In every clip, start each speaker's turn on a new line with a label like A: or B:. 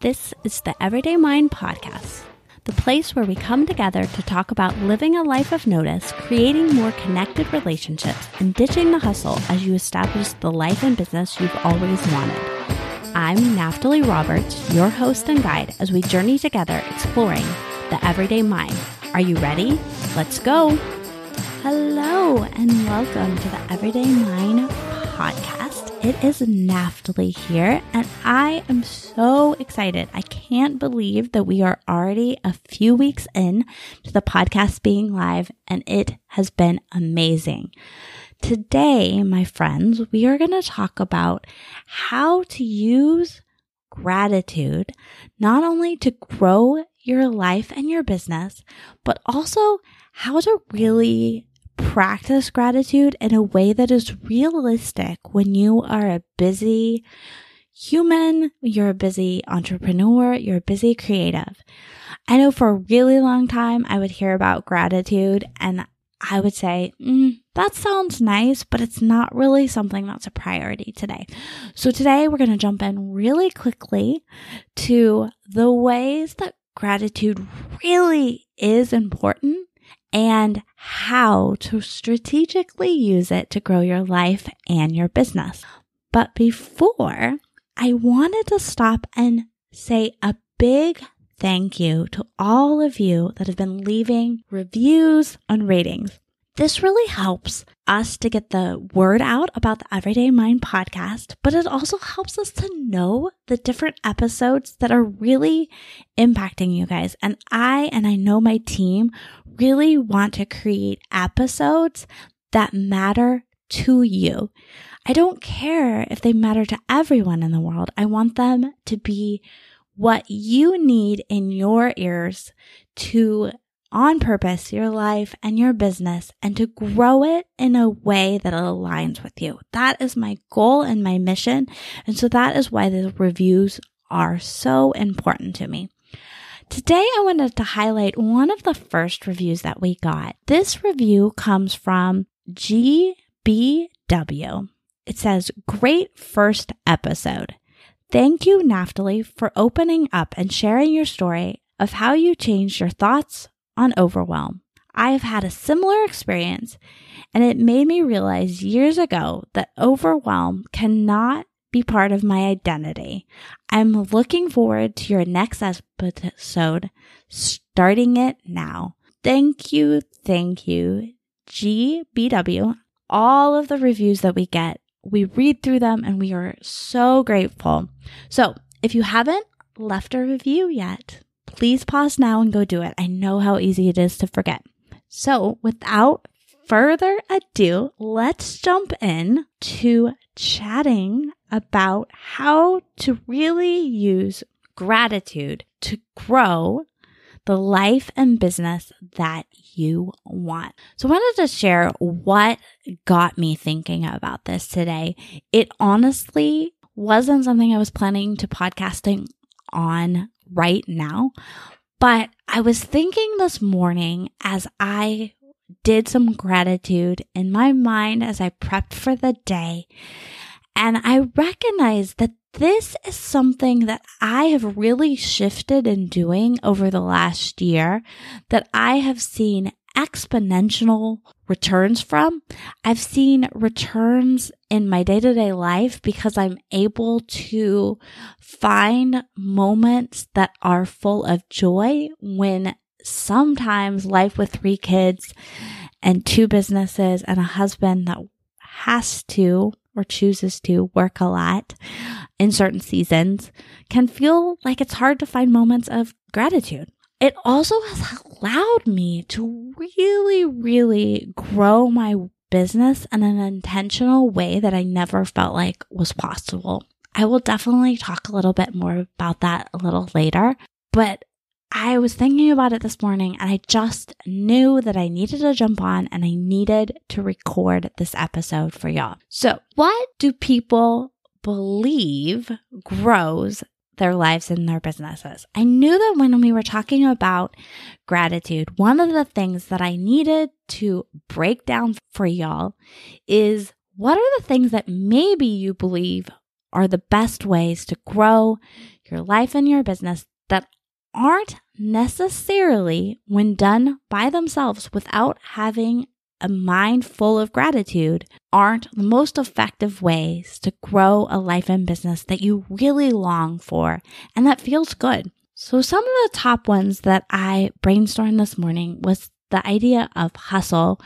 A: This is the Everyday Mind Podcast, the place where we come together to talk about living a life of notice, creating more connected relationships, and ditching the hustle as you establish the life and business you've always wanted. I'm Naftali Roberts, your host and guide, as we journey together exploring the Everyday Mind. Are you ready? Let's go! Hello, and welcome to the Everyday Mind Podcast. It is Naftali here, and I am so excited. I can't believe that we are already a few weeks in to the podcast being live, and it has been amazing. Today, my friends, we are going to talk about how to use gratitude not only to grow your life and your business, but also how to really practice gratitude in a way that is realistic when you are a busy human, you're a busy entrepreneur, you're a busy creative. I know for a really long time I would hear about gratitude and I would say, mm, that sounds nice, but it's not really something that's a priority today. So today we're going to jump in really quickly to the ways that gratitude really is important and how to strategically use it to grow your life and your business. But before, I wanted to stop and say a big thank you to all of you that have been leaving reviews and ratings. This really helps us to get the word out about the Everyday Mind podcast, but it also helps us to know the different episodes that are really impacting you guys. And I, and I know my team really want to create episodes that matter to you. I don't care if they matter to everyone in the world. I want them to be what you need in your ears to on purpose your life and your business and to grow it in a way that aligns with you. That is my goal and my mission. And so that is why the reviews are so important to me. Today, I wanted to highlight one of the first reviews that we got. This review comes from GBW. It says, Great first episode. Thank you, Naftali, for opening up and sharing your story of how you changed your thoughts, on overwhelm. I have had a similar experience, and it made me realize years ago that overwhelm cannot be part of my identity. I'm looking forward to your next episode, starting it now. Thank you, thank you, GBW. All of the reviews that we get, we read through them and we are so grateful. So if you haven't left a review yet, Please pause now and go do it. I know how easy it is to forget. So without further ado, let's jump in to chatting about how to really use gratitude to grow the life and business that you want. So I wanted to share what got me thinking about this today. It honestly wasn't something I was planning to podcasting on right now. But I was thinking this morning as I did some gratitude in my mind as I prepped for the day. And I recognized that this is something that I have really shifted in doing over the last year that I have seen exponential returns from. I've seen returns in my day to day life because I'm able to find moments that are full of joy when sometimes life with three kids and two businesses and a husband that has to or chooses to work a lot in certain seasons can feel like it's hard to find moments of gratitude it also has allowed me to really, really grow my business in an intentional way that I never felt like was possible. I will definitely talk a little bit more about that a little later, but I was thinking about it this morning and I just knew that I needed to jump on and I needed to record this episode for y'all. So, what do people believe grows their lives and their businesses. I knew that when we were talking about gratitude, one of the things that I needed to break down for y'all is what are the things that maybe you believe are the best ways to grow your life and your business that aren't necessarily, when done by themselves without having a mind full of gratitude, aren't the most effective ways to grow a life and business that you really long for and that feels good. So, some of the top ones that I brainstormed this morning was the idea of hustle.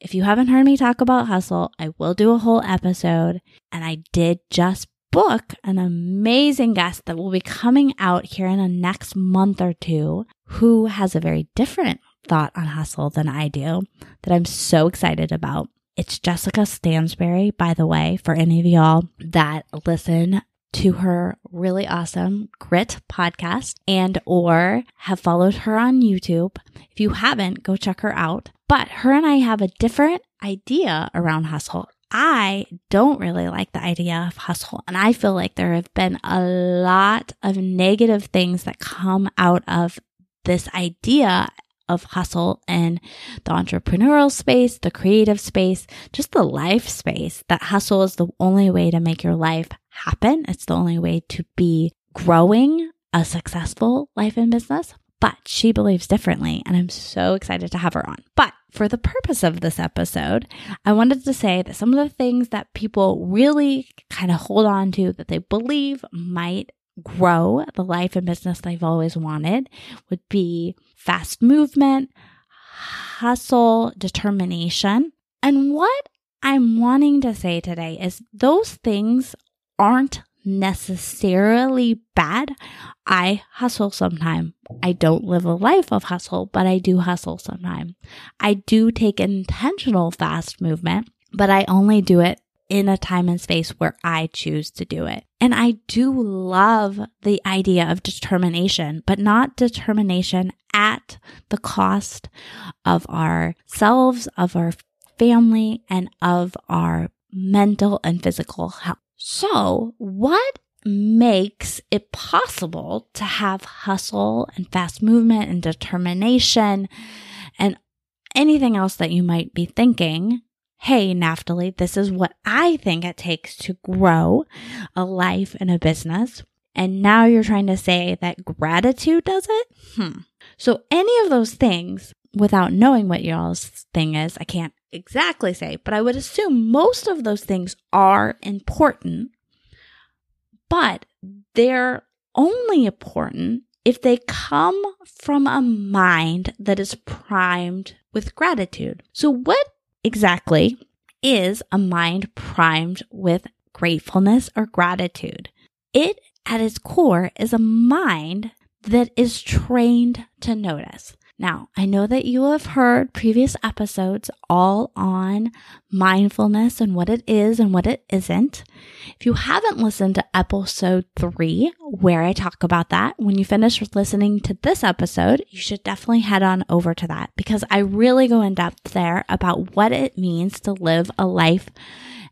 A: If you haven't heard me talk about hustle, I will do a whole episode. And I did just book an amazing guest that will be coming out here in the next month or two who has a very different thought on hustle than I do that I'm so excited about. It's Jessica Stansberry, by the way, for any of y'all that listen to her really awesome grit podcast and or have followed her on YouTube. If you haven't, go check her out. But her and I have a different idea around hustle. I don't really like the idea of hustle. And I feel like there have been a lot of negative things that come out of this idea of hustle and the entrepreneurial space, the creative space, just the life space, that hustle is the only way to make your life happen. It's the only way to be growing a successful life and business. But she believes differently, and I'm so excited to have her on. But for the purpose of this episode, I wanted to say that some of the things that people really kind of hold on to that they believe might grow the life and business they've always wanted would be fast movement, hustle, determination. And what I'm wanting to say today is those things aren't necessarily bad. I hustle sometime. I don't live a life of hustle, but I do hustle sometime. I do take intentional fast movement, but I only do it in a time and space where I choose to do it. And I do love the idea of determination, but not determination at the cost of ourselves, of our family, and of our mental and physical health. So, what makes it possible to have hustle and fast movement and determination and anything else that you might be thinking? Hey, Naftali, this is what I think it takes to grow a life and a business. And now you're trying to say that gratitude does it? Hmm. So, any of those things, without knowing what y'all's thing is, I can't exactly say, but I would assume most of those things are important, but they're only important if they come from a mind that is primed with gratitude. So, what exactly is a mind primed with gratefulness or gratitude? It, at its core, is a mind that is trained to notice. Now, I know that you have heard previous episodes all on mindfulness and what it is and what it isn't. If you haven't listened to episode three, where I talk about that, when you finish listening to this episode, you should definitely head on over to that because I really go in depth there about what it means to live a life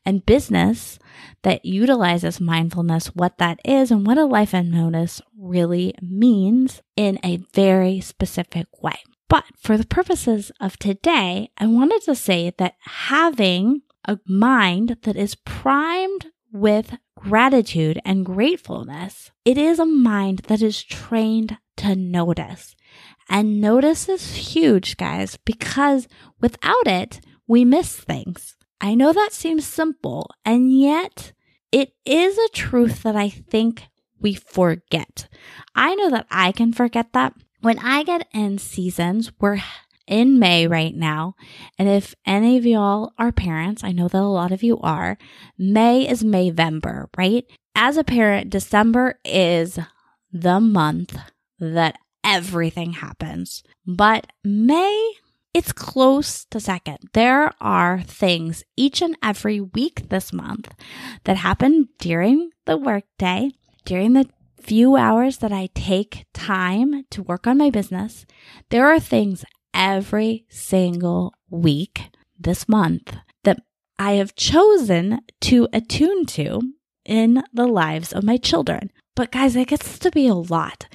A: and business that utilizes mindfulness, what that is, and what a life and notice really means in a very specific way. But for the purposes of today, I wanted to say that having a mind that is primed with gratitude and gratefulness, it is a mind that is trained to notice. And notice is huge, guys, because without it, we miss things. I know that seems simple, and yet it is a truth that I think we forget. I know that I can forget that. When I get in seasons, we're in May right now. And if any of y'all are parents, I know that a lot of you are, May is Mayvember, right? As a parent, December is the month that everything happens. But May, it's close to second. There are things each and every week this month that happen during the workday during the few hours that I take time to work on my business, there are things every single week this month that I have chosen to attune to in the lives of my children. But guys, it gets to be a lot.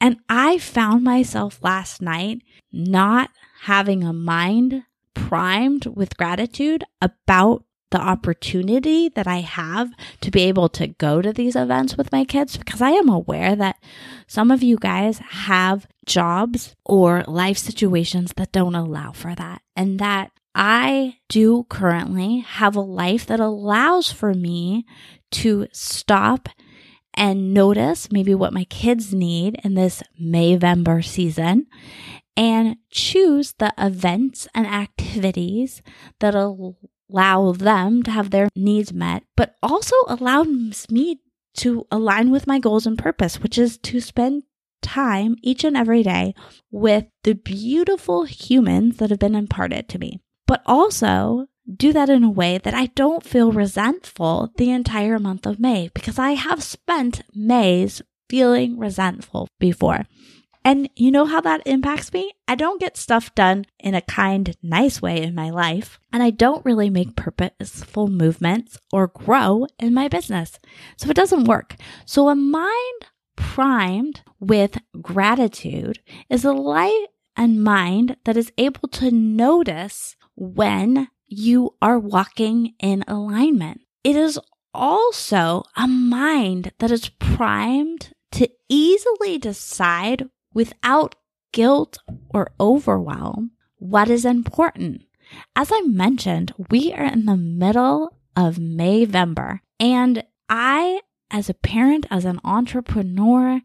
A: And I found myself last night not having a mind primed with gratitude about the opportunity that I have to be able to go to these events with my kids because I am aware that some of you guys have jobs or life situations that don't allow for that. And that I do currently have a life that allows for me to stop and notice maybe what my kids need in this Mayvember season and choose the events and activities that allow them to have their needs met, but also allows me to align with my goals and purpose, which is to spend time each and every day with the beautiful humans that have been imparted to me, but also do that in a way that I don't feel resentful the entire month of May because I have spent Mays feeling resentful before. And you know how that impacts me? I don't get stuff done in a kind, nice way in my life, and I don't really make purposeful movements or grow in my business. So it doesn't work. So a mind primed with gratitude is a light and mind that is able to notice when you are walking in alignment. It is also a mind that is primed to easily decide without guilt or overwhelm what is important. As I mentioned, we are in the middle of Mayvember and I as a parent, as an entrepreneur,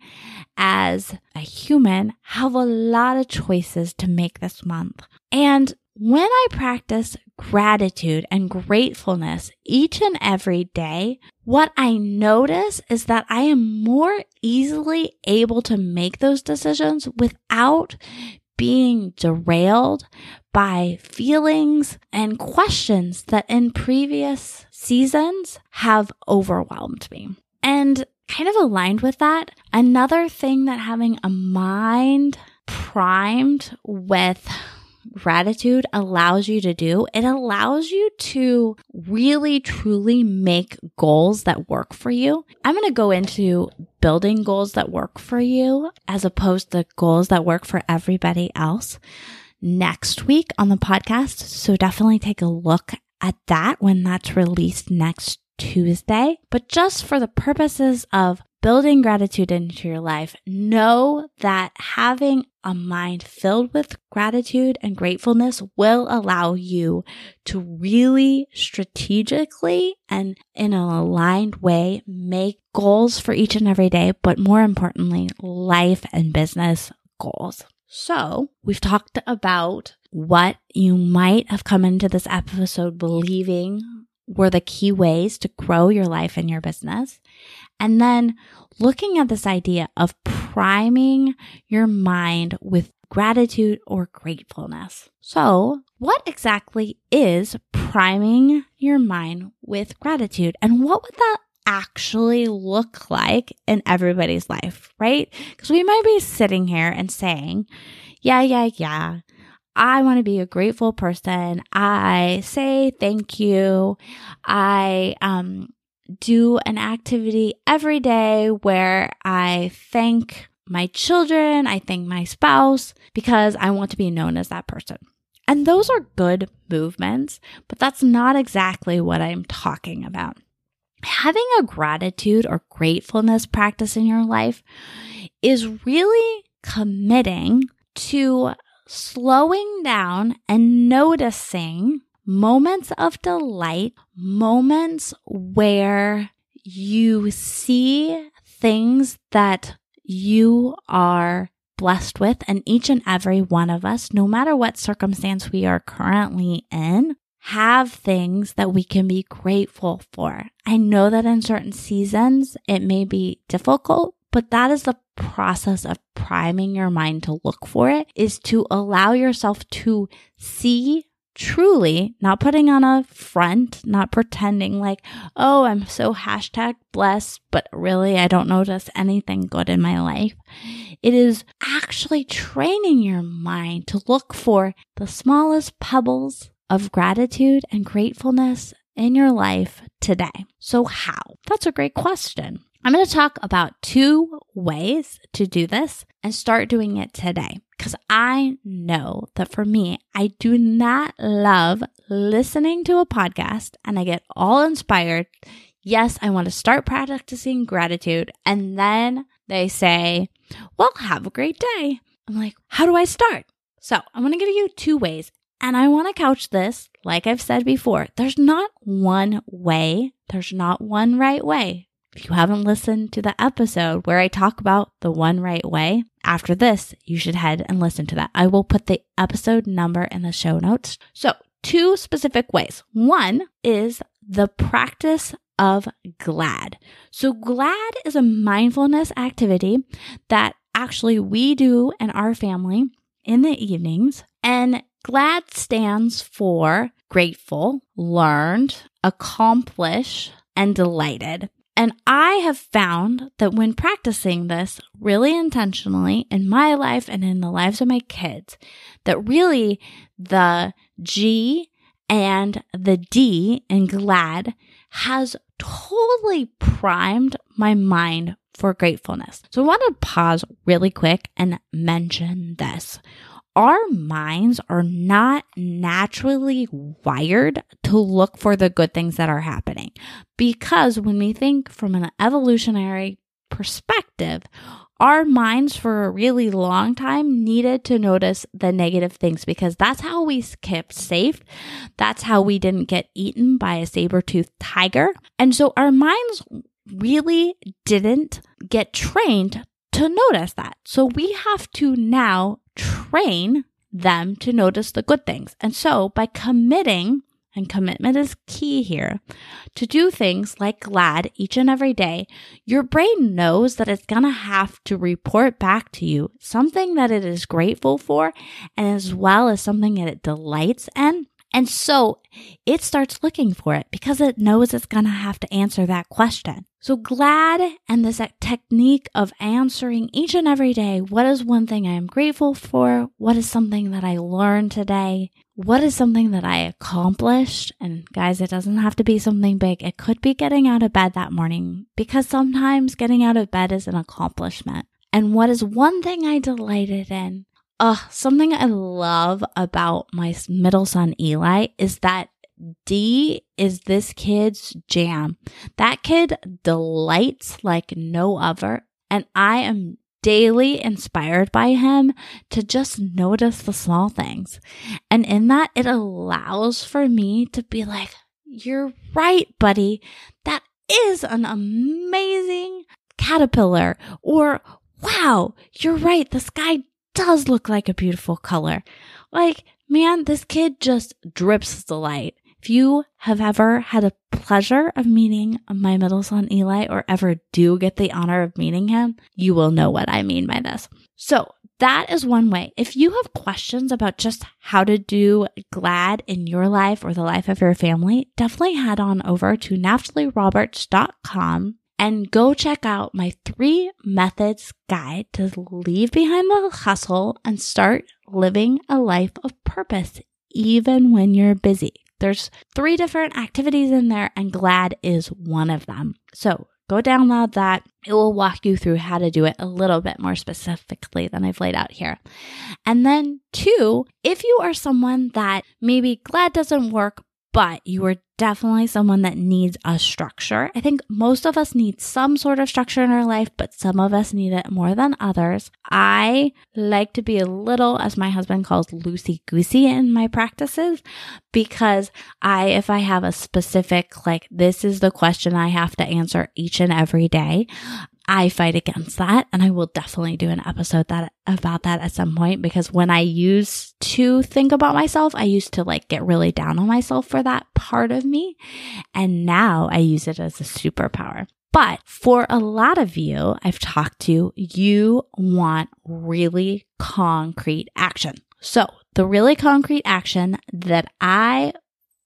A: as a human, have a lot of choices to make this month. And when I practice gratitude and gratefulness each and every day, what I notice is that I am more easily able to make those decisions without being derailed by feelings and questions that in previous seasons have overwhelmed me. And kind of aligned with that, another thing that having a mind primed with gratitude allows you to do, it allows you to really truly make goals that work for you. I'm going to go into building goals that work for you as opposed to goals that work for everybody else next week on the podcast. So definitely take a look at that when that's released next Tuesday. But just for the purposes of building gratitude into your life, know that having a mind filled with gratitude and gratefulness will allow you to really strategically and in an aligned way make goals for each and every day, but more importantly, life and business goals. So we've talked about what you might have come into this episode believing were the key ways to grow your life and your business. And then looking at this idea of priming your mind with gratitude or gratefulness. So, what exactly is priming your mind with gratitude? And what would that actually look like in everybody's life, right? Because we might be sitting here and saying, yeah, yeah, yeah. I want to be a grateful person. I say thank you. I um do an activity every day where I thank my children, I thank my spouse because I want to be known as that person. And those are good movements, but that's not exactly what I'm talking about. Having a gratitude or gratefulness practice in your life is really committing to slowing down and noticing moments of delight, moments where you see things that you are blessed with, and each and every one of us, no matter what circumstance we are currently in, have things that we can be grateful for. I know that in certain seasons it may be difficult, but that is the process of priming your mind to look for it is to allow yourself to see truly not putting on a front, not pretending like, oh, I'm so hashtag blessed, but really I don't notice anything good in my life. It is actually training your mind to look for the smallest pebbles of gratitude and gratefulness in your life today. So, how? That's a great question. I'm going to talk about two ways to do this and start doing it today. Because I know that for me, I do not love listening to a podcast and I get all inspired. Yes, I want to start practicing gratitude. And then they say, well, have a great day. I'm like, how do I start? So I'm going to give you two ways. And I want to couch this, like I've said before, there's not one way, there's not one right way. If you haven't listened to the episode where I talk about the one right way, after this, you should head and listen to that. I will put the episode number in the show notes. So, two specific ways. One is the practice of GLAD. So, GLAD is a mindfulness activity that actually we do in our family in the evenings. And GLAD stands for grateful, learned, accomplish, and delighted. And I have found that when practicing this really intentionally in my life and in the lives of my kids, that really the G and the D in glad has totally primed my mind for gratefulness. So I want to pause really quick and mention this our minds are not naturally wired to look for the good things that are happening. Because when we think from an evolutionary perspective, our minds for a really long time needed to notice the negative things because that's how we kept safe. That's how we didn't get eaten by a saber toothed tiger. And so our minds really didn't get trained to notice that. So we have to now train them to notice the good things. And so by committing, and commitment is key here, to do things like GLAD each and every day, your brain knows that it's going to have to report back to you something that it is grateful for and as well as something that it delights in. And so it starts looking for it because it knows it's going to have to answer that question. So glad and this technique of answering each and every day, what is one thing I am grateful for? What is something that I learned today? What is something that I accomplished? And guys, it doesn't have to be something big. It could be getting out of bed that morning because sometimes getting out of bed is an accomplishment. And what is one thing I delighted in? Uh, something I love about my middle son Eli is that D is this kid's jam. That kid delights like no other, and I am daily inspired by him to just notice the small things. And in that, it allows for me to be like, You're right, buddy. That is an amazing caterpillar. Or, wow, you're right. The sky does look like a beautiful color. Like, man, this kid just drips delight. If you have ever had a pleasure of meeting my middle son Eli or ever do get the honor of meeting him, you will know what I mean by this. So that is one way. If you have questions about just how to do GLAD in your life or the life of your family, definitely head on over to naftaliroberts.com and go check out my three methods guide to leave behind the hustle and start living a life of purpose, even when you're busy. There's three different activities in there, and GLAD is one of them. So go download that. It will walk you through how to do it a little bit more specifically than I've laid out here. And then, two, if you are someone that maybe GLAD doesn't work, but you are definitely someone that needs a structure. I think most of us need some sort of structure in our life, but some of us need it more than others. I like to be a little, as my husband calls, loosey goosey in my practices because I, if I have a specific, like, this is the question I have to answer each and every day, I fight against that. And I will definitely do an episode that about that at some point because when I used to think about myself, I used to like get really down on myself for that part of me. And now I use it as a superpower. But for a lot of you I've talked to, you want really concrete action. So the really concrete action that I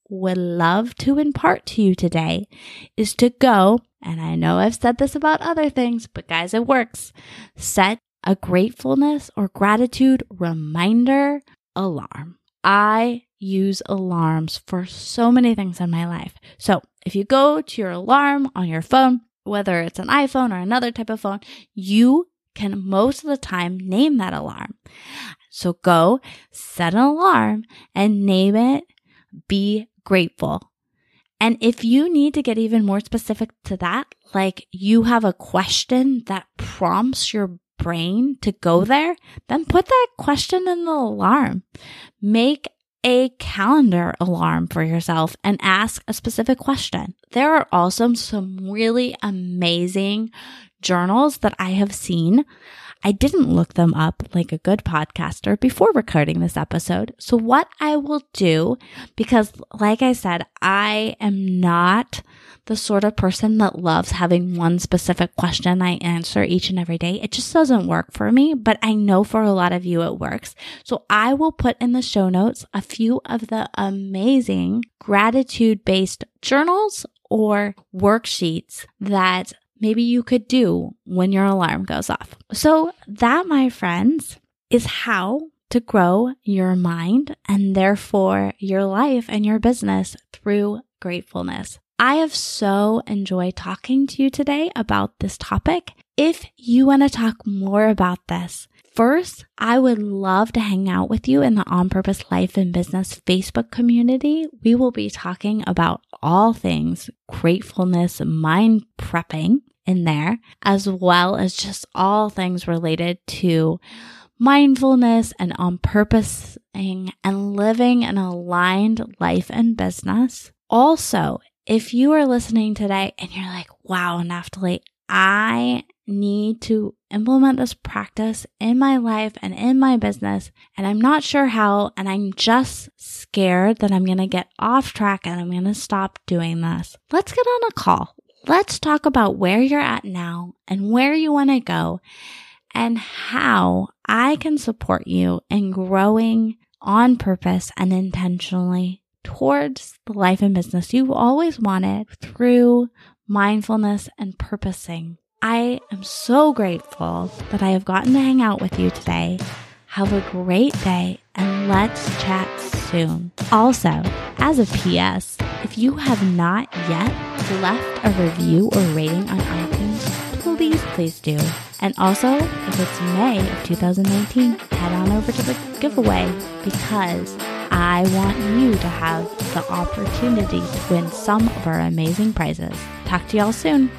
A: would love to impart to you today is to go, and I know I've said this about other things, but guys, it works. Set a gratefulness or gratitude reminder alarm. I use alarms for so many things in my life. So if you go to your alarm on your phone, whether it's an iPhone or another type of phone, you can most of the time name that alarm. So go set an alarm and name it be grateful. And if you need to get even more specific to that, like you have a question that prompts your brain to go there, then put that question in the alarm. Make a calendar alarm for yourself and ask a specific question. There are also some really amazing journals that I have seen I didn't look them up like a good podcaster before recording this episode. So, what I will do, because like I said, I am not the sort of person that loves having one specific question I answer each and every day. It just doesn't work for me, but I know for a lot of you it works. So, I will put in the show notes a few of the amazing gratitude based journals or worksheets that maybe you could do when your alarm goes off. So, that, my friends, is how to grow your mind and therefore your life and your business through gratefulness. I have so enjoyed talking to you today about this topic. If you want to talk more about this, First, I would love to hang out with you in the On Purpose Life and Business Facebook community. We will be talking about all things gratefulness, mind prepping in there, as well as just all things related to mindfulness and on purposing and living an aligned life and business. Also, if you are listening today and you're like, wow, Naftali, I need to implement this practice in my life and in my business. And I'm not sure how. And I'm just scared that I'm going to get off track and I'm going to stop doing this. Let's get on a call. Let's talk about where you're at now and where you want to go and how I can support you in growing on purpose and intentionally towards the life and business you've always wanted through mindfulness and purposing. I am so grateful that I have gotten to hang out with you today. Have a great day and let's chat soon. Also, as a PS, if you have not yet left a review or rating on iTunes, please, please do. And also, if it's May of 2019, head on over to the giveaway because I want you to have the opportunity to win some of our amazing prizes. Talk to y'all soon.